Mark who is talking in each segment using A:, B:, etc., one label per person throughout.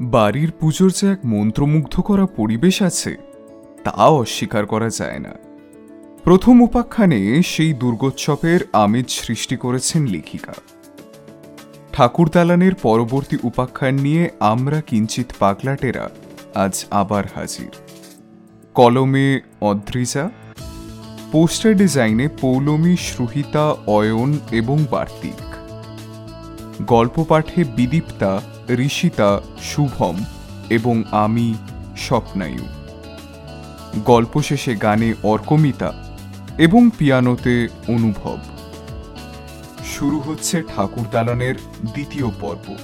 A: বাড়ির পুজোর যে এক মন্ত্রমুগ্ধ করা পরিবেশ আছে, তা অস্বীকার করা যায় না। প্রথম উপাখ্যানে সেই দুর্গোৎসবের আমেজ সৃষ্টি করেছেন লেখিকা। ঠাকুর দালানের পরবর্তী উপাখ্যান নিয়ে আমরা কিঞ্চিত পাগলাটেরা আজ আবার হাজির। কলমে অদ্রিজা, পোস্টার ডিজাইনে পৌলমী শ্রুহিতা অয়ন এবং বার্তিক। গল্প পাঠে বিদীপ্তা ঋষিতা শুভম এবং আমি স্বপ্নায়ু। গল্প শেষে গানে অর্কমিতা এবং পিয়ানোতে অনুভব। শুরু হচ্ছে ঠাকুর দালানের দ্বিতীয় পর্ব,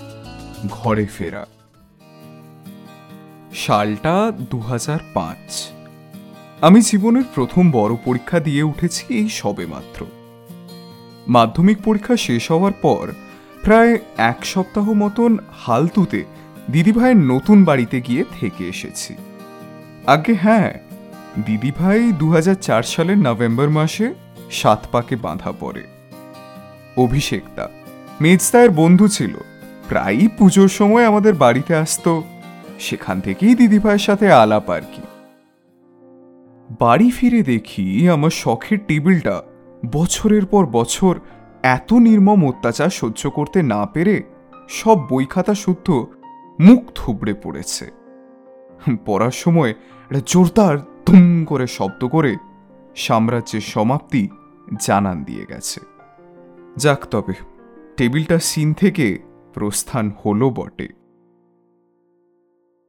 A: ঘরে ফেরা। সালটা দু হাজার পাঁচ। আমি জীবনের প্রথম বড় পরীক্ষা দিয়ে উঠেছি এই সবেমাত্র। মাধ্যমিক পরীক্ষা শেষ হওয়ার পর প্রায় এক সপ্তাহ মতন হালতুতে দিদিভাইয়ের নতুন বাড়িতে গিয়ে থেকে এসেছি। আগে হ্যাঁ দিদিভাই দু সালের নভেম্বর মাসে সাত পাকে বাঁধা পড়ে। অভিষেকদা, মেজদায়ের বন্ধু ছিল, প্রায়ই পুজোর সময় আমাদের বাড়িতে আসতো। সেখান থেকেই দিদিভাইয়ের সাথে আলাপ আর কি। বাড়ি ফিরে দেখি আমার শখের টেবিলটা বছরের পর বছর এত নির্মম অত্যাচার সহ্য করতে না পেরে সব বই খাতা শুদ্ধ মুখ থুবড়ে পড়েছে। পড়ার সময় একটা জোরদার তুম করে শব্দ করে সাম্রাজ্যের সমাপ্তি জানান দিয়ে গেছে। যাক তবে, টেবিলটা সিন থেকে প্রস্থান হলো বটে।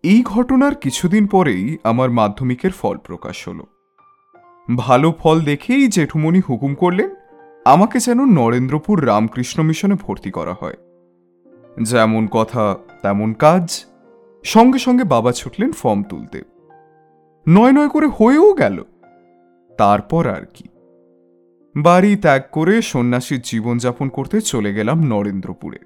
A: এই ঘটনার কিছুদিন পরেই আমার মাধ্যমিকের ফল প্রকাশ হলো। ভালো ফল দেখেই জেঠুমণি হুকুম করলেন আমাকে যেন নরেন্দ্রপুর রামকৃষ্ণ মিশনে ভর্তি করা হয়। যেমন কথা, তেমন কাজ। সঙ্গে সঙ্গে বাবা ছুটলেন ফর্ম তুলতে। নয় নয় করে হয়েও গেল। তারপর আর কি। বাড়ি ত্যাগ করে সন্ন্যাসীর জীবনযাপন করতে চলে গেলাম নরেন্দ্রপুরে।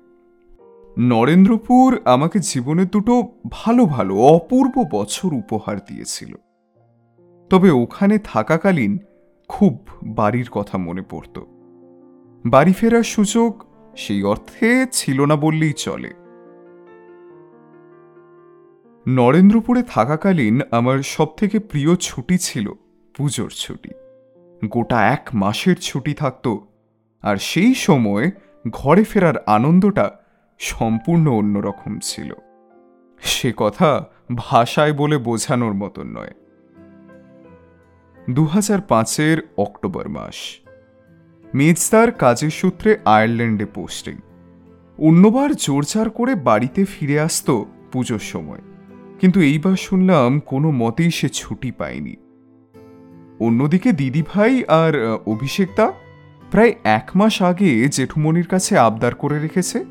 A: নরেন্দ্রপুর আমাকে জীবনের দুটো ভালো ভালো, অপূর্ব বছর উপহার দিয়েছিল। তবে ওখানে থাকাকালীন খুব বাড়ির কথা মনে পড়ত। বাড়ি ফেরার সুযোগ সেই অর্থে ছিল না বললেই চলে। নরেন্দ্রপুরে থাকাকালীন আমার সবথেকে প্রিয় ছুটি ছিল পুজোর ছুটি। গোটা এক মাসের ছুটি থাকত আর সেই সময় ঘরে ফেরার আনন্দটা সম্পূর্ণ অন্যরকম ছিল। সে কথা ভাষায় বলে বোঝানোর মতন নয়। দু হাজার পাঁচের অক্টোবর মাস। মেজদার কাজের সূত্রে আয়ারল্যান্ডে পোস্টিং। অন্যবার জোরজার করে বাড়িতে ফিরে আসতো পুজোর সময়। কিন্তু এইবার শুনলাম কোনো মতেই সে ছুটি পায়নি। অন্যদিকে দিদিভাই আর অভিষেকদা প্রায় এক মাস আগে জেঠুমনির কাছে আবদার করে রেখেছে,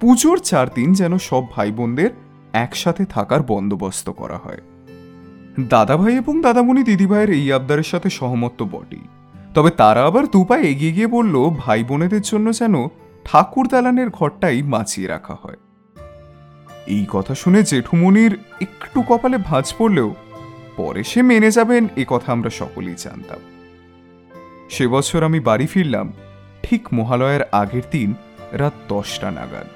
A: পুজোর চার দিন যেন সব ভাই বোনদের একসাথে থাকার বন্দোবস্ত করা হয়। দাদাভাই এবং দাদামণি দিদিভাইয়ের এই আবদারের সাথে সহমত বটেই। তবে তারা আবার দুপায় এগিয়ে গিয়ে বলল, ভাই বোনেদের জন্য যেন ঠাকুর দালানের ঘরটাই বাঁচিয়ে রাখা হয়। এই কথা শুনে জেঠুমনির একটু কপালে ভাঁজ পড়লেও পরে সে মেনে যাবেন, এ কথা আমরা সকলেই জানতাম। সে বছর আমি বাড়ি ফিরলাম, ঠিক মহালয়ের আগের দিন রাত দশটা নাগাদ।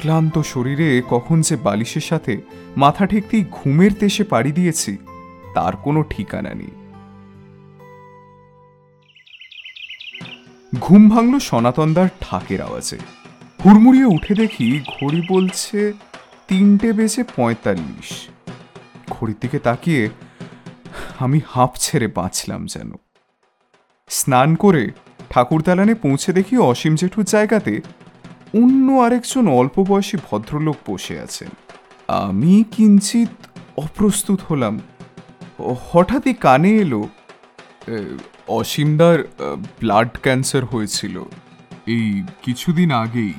A: ক্লান্ত শরীরে কখন যে বালিশের সাথে মাথা ঠেকতেই ঘুমের দেশে পাড়ি দিয়েছি, তার কোনো ঠিকানা নেই। ঘুম ভাঙল সনাতনদার ঠাকের আওয়াজে। হুড়মুড়িয়ে উঠে দেখি ঘড়ি বলছে তিনটে বেজে পঁয়তাল্লিশ। ঘড়ির দিকে তাকিয়ে আমি হাঁপ ছেড়ে বাঁচলাম যেন। স্নান করে ঠাকুর দালানে পৌঁছে দেখি অসীম জেঠুর জায়গাতে অন্য আরেকজন অল্প বয়সী ভদ্রলোক বসে আছেন। আমি কিঞ্চিত অপ্রস্তুত হলাম। হঠাৎই কানে এলো অসীমদার ব্লাড ক্যান্সার হয়েছিল। এই কিছুদিন আগেই।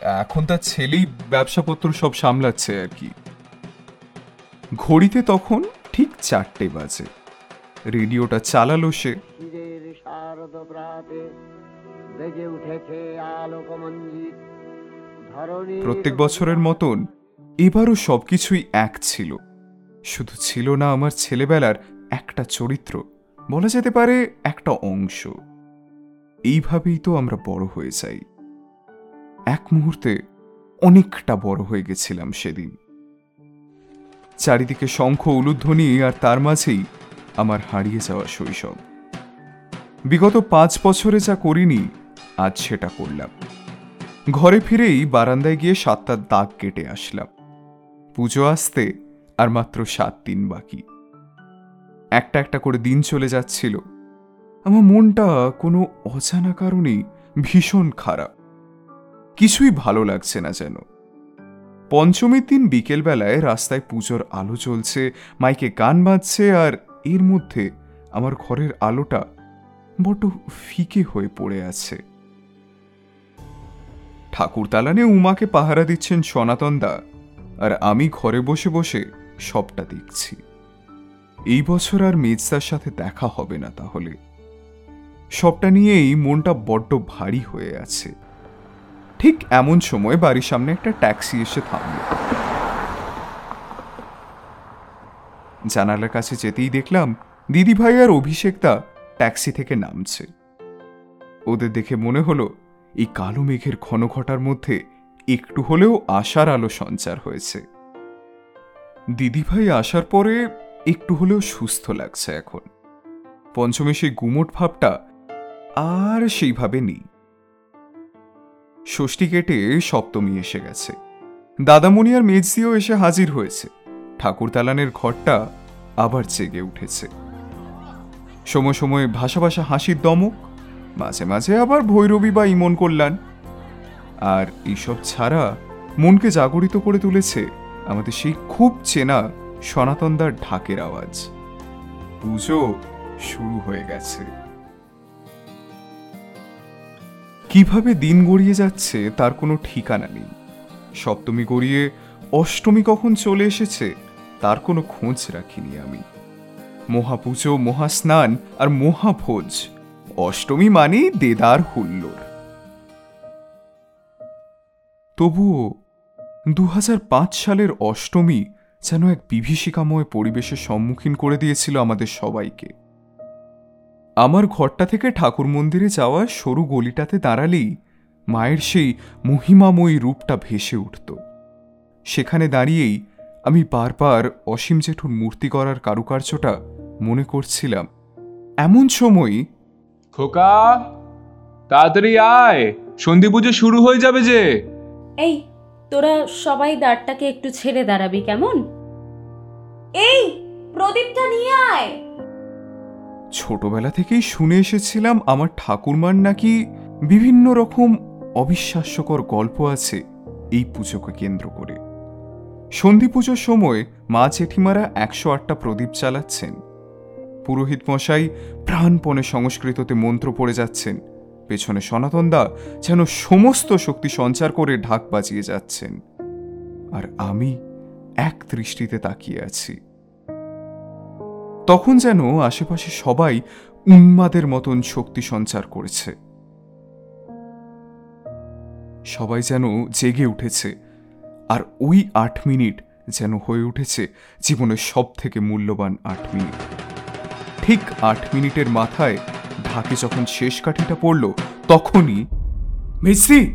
A: এখন তার ছেলেই ব্যবসাপত্র সব সামলাচ্ছে আর কি। ঘড়িতে তখন ঠিক চারটে বাজে। রেডিওটা চালালো সে। প্রত্যেক বছরের মতন এবারও সবকিছুই এক ছিল। শুধু ছিল না আমার ছেলেবেলার একটা চরিত্র। বলা যেতে পারে একটা অংশ। এইভাবেই তো আমরা বড় হয়ে যাই। এক মুহূর্তে অনেকটা বড় হয়ে গেছিলাম সেদিন। চারিদিকে শঙ্খ, উলুধ্বনি আর তার মাঝেই আমার হারিয়ে যাওয়া শৈশব। বিগত পাঁচ বছরে যা করিনি, আজ সেটা করলাম। ঘরে ফিরেই বারান্দায় গিয়ে সাতটার দাগ কেটে আসলাম। পুজো আসতে আর মাত্র সাত দিন বাকি। একটা একটা করে দিন চলে যাচ্ছিল। আমার মনটা কোনো অজানা কারণেই ভীষণ খারাপ। কিছুই ভালো লাগছে না যেন। পঞ্চমীর দিন বিকেলবেলায় রাস্তায় পুজোর আলো চলছে মাইকে গান বাজছে আর এর মধ্যে আমার ঘরের আলোটা বড্ড ফিকে হয়ে পড়ে আছে। ঠাকুর তালানে উমাকে পাহারা দিচ্ছেন সনাতন দা, আর আমি ঘরে বসে বসে সবটা দেখছি। এই বছর আর মেজদার সাথে দেখা হবে না তাহলে। সবটা নিয়েই মনটা বড্ড ভারী হয়ে আছে। ঠিক এমন সময় বাড়ির সামনে একটা ট্যাক্সি এসে থামল। জানালার কাছে যেতেই দেখলাম দিদিভাই আর অভিষেকদা ট্যাক্সি থেকে নামছে। ওদের দেখে মনে হলো, এই কালো মেঘের ঘন ঘটার মধ্যে একটু হলেও আশার আলো সঞ্চার হয়েছে। দিদিভাই আসার পরে একটু হলেও সুস্থ লাগছে এখন। পঞ্চমী সেই গুমট ভাবটা আর সেইভাবে নেই। ষষ্ঠী কেটে সপ্তমী এসে গেছে। দাদামণি আর মেজদিও এসে হাজির হয়েছে। ঠাকুর দালানের ঘরটা আবার জেগে উঠেছে। সময় সময় ভাষা ভাষা হাসির দমক, মাঝে মাঝে আবার ভৈরবী বা ইমন কল্যাণ। আর এইসব ছাড়া মনকে জাগরিত করে তুলেছে আমাদের সেই খুব চেনা সনাতনদার ঢাকের আওয়াজ। পুজো শুরু হয়ে গেছে। কীভাবে দিন গড়িয়ে যাচ্ছে তার কোনো ঠিকানা নেই। সপ্তমী গড়িয়ে অষ্টমী কখন চলে এসেছে তার কোনো খোঁজ রাখিনি আমি। মহাপুজো, মহাস্নান আর মহাভোজ, অষ্টমী মানেই দেদার হুল্লোর তবুও দু হাজার পাঁচ সালের অষ্টমী যেন এক বিভীষিকাময় পরিবেশের সম্মুখীন করে দিয়েছিল আমাদের সবাইকে। আমার ঘরটা থেকে ঠাকুর মন্দিরে যাওয়া সরু গলিটাতে দাঁড়ালেই মায়ের সেই মহিমাময়ী রূপটা ভেসে উঠত। সেখানে দাঁড়িয়েই আমি বারবার অসীম জেঠুর মূর্তি করার কারুকার্যটা মনে করছিলাম। এমন সময়
B: খোকা তাড়াতাড়ি আয় সন্ধি পুজো শুরু হয়ে যাবে যে।
C: এই তোরা সবাই দাঁড়টাকে একটু ছেড়ে দাঁড়াবি কেমন? এই, প্রদীপটা নিয়ে আয়।
A: ছোটবেলা থেকেই শুনে এসেছিলাম আমার ঠাকুরমার নাকি বিভিন্ন রকম অবিশ্বাস্যকর গল্প আছে এই পুজোকে কেন্দ্র করে। সন্ধি পুজোর সময় মা জেঠিমারা একশো আটটা প্রদীপ চালাচ্ছেন পুরোহিত মশাই প্রাণপণে সংস্কৃততে মন্ত্র পড়ে যাচ্ছেন। পেছনে সনাতনদা যেন সমস্ত শক্তি সঞ্চার করে ঢাক বাজিয়ে যাচ্ছেন। আর আমি এক দৃষ্টিতে তাকিয়ে আছি। তখন যেন আশেপাশে সবাই উন্মাদের মতন শক্তি সঞ্চার করেছে। সবাই যেন জেগে উঠেছে, আর ওই আট মিনিট যেন হয়ে উঠেছে জীবনের সব থেকে মূল্যবান আট মিনিট। ঠিক আট মিনিটের মাথায় ঢাকে যখন শেষ কাঠিটা পড়ল, তখনই মিস্ত্রি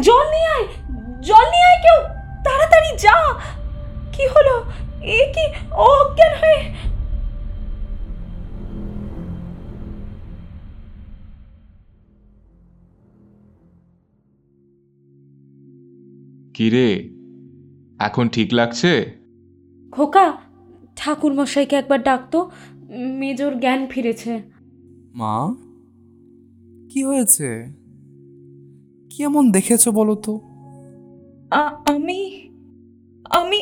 C: জল নিয়ে আয়! জল নিয়ে আয় কেউ! তাড়াতাড়ি যা! কি হলো? এ কি অজ্ঞান হয়ে
B: কিরে এখন ঠিক লাগছে?
C: খোকা ঠাকুর মশাইকে একবার ডাকতো মেজর জ্ঞান ফিরেছে।
D: মা কি হয়েছে? কি এমন দেখেছ বলো তো?
E: আমি আমি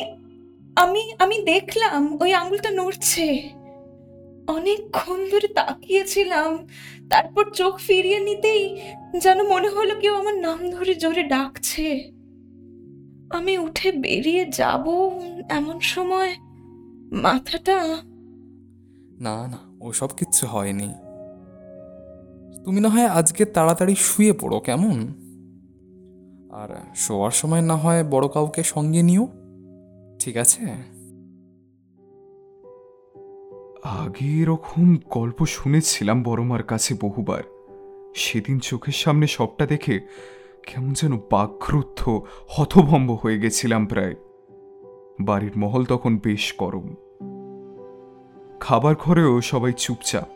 E: আমি আমি দেখলাম ওই আঙুলটা নড়ছে। অনেকক্ষণ ধরে তাকিয়েছিলাম, তারপর চোখ ফিরিয়ে নিতেই যেন মনে হলো কেউ আমার নাম ধরে জোরে ডাকছে। আমি উঠে বেরিয়ে যাব এমন সময়, মাথাটা
D: না না, ওসব কিচ্ছু হয়নি। তুমি না হয় আজকে তাড়াতাড়ি শুয়ে পড়ো, কেমন? আর শোয়ার সময় না হয় বড় কাউকে সঙ্গে নিও। ঠিক আছে?
A: আগে এরকম গল্প শুনেছিলাম বড়মার কাছে বহুবার। সেদিন চোখের সামনে সবটা দেখে কেমন যেন বাক্রুদ্ধ, হতভম্ব হয়ে গেছিলাম প্রায়। বাড়ির মহল তখন বেশ গরম। খাবার ঘরেও সবাই চুপচাপ।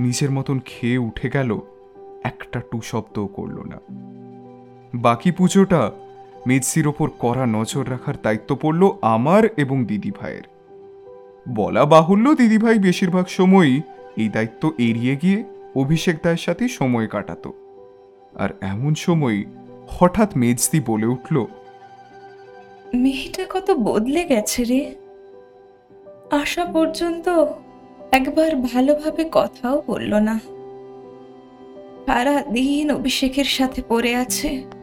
A: নিজের মতন খেয়ে উঠে গেল, একটা টু শব্দও করল না। বাকি পুজোটা মেজসির ওপর কড়া নজর রাখার দায়িত্ব পড়ল আমার এবং দিদি ভাইয়ের। বলা বাহুল্য দিদিভাই বেশিরভাগ সময়ই এই দায়িত্ব এড়িয়ে গিয়ে অভিষেক দায়ের সাথে সময় কাটাত। আর এমন সময় হঠাৎ মেজদি বলে উঠল,
E: মেয়েটা কত বদলে গেছে রে। আসা পর্যন্ত একবার ভালোভাবে কথাও বলল না। সারা দিন অভিষেকের সাথে পড়ে আছে।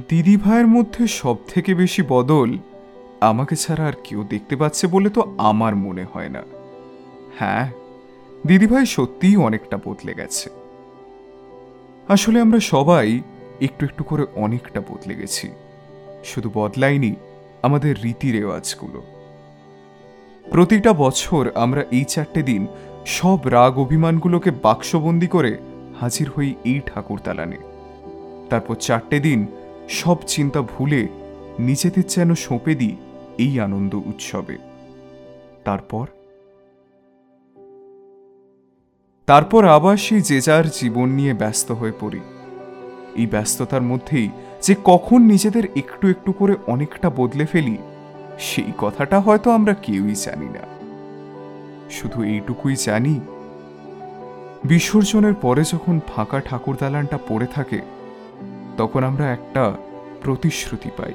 A: দিদি ভাইয়ের মধ্যে সব থেকে বেশি বদল আমাকে ছাড়া আর কেউ দেখতে পাচ্ছে বলে তো আমার মনে হয় না। হ্যাঁ দিদিভাই সত্যিই অনেকটা বদলে গেছে। আসলে আমরা সবাই একটু একটু করে অনেকটা বদলে গেছি। শুধু বদলাইনি, আমাদের রীতি রেওয়াজগুলো। প্রতিটা বছর আমরা এই চারটে দিন সব রাগ অভিমানগুলোকে বাক্সবন্দি করে হাজির হই এই ঠাকুর দালানে তারপর চারটে দিন সব চিন্তা ভুলে নিজেদের যেন সঁপে দিই এই আনন্দ উৎসবে। তারপর? তারপর আবার সেই যে যার জীবন নিয়ে ব্যস্ত হয়ে পড়ি। এই ব্যস্ততার মধ্যেই যে কখন নিজেদের একটু একটু করে অনেকটা বদলে ফেলি, সেই কথাটা হয়তো আমরা কেউই জানি না। শুধু এইটুকুই জানি, বিসর্জনের পরে যখন ফাঁকা ঠাকুর দালানটা পড়ে থাকে তখন আমরা একটা প্রতিশ্রুতি পাই।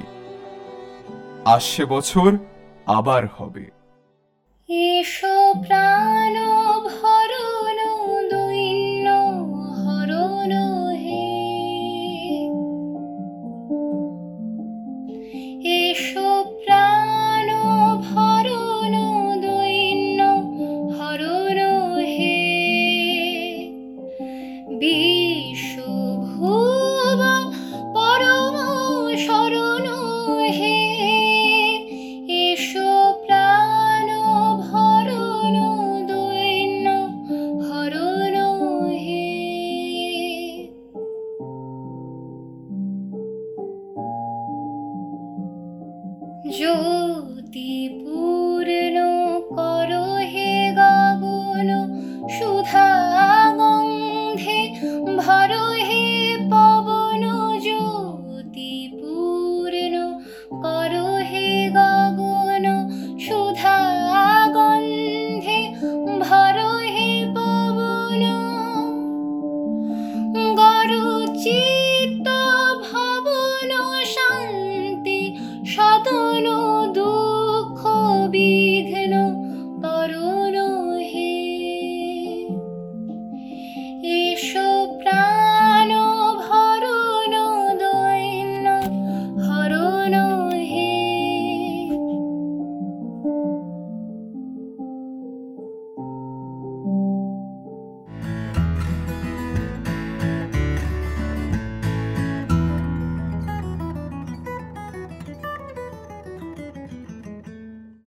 A: আসছে বছর আবার হবে।
F: এসো প্রাণ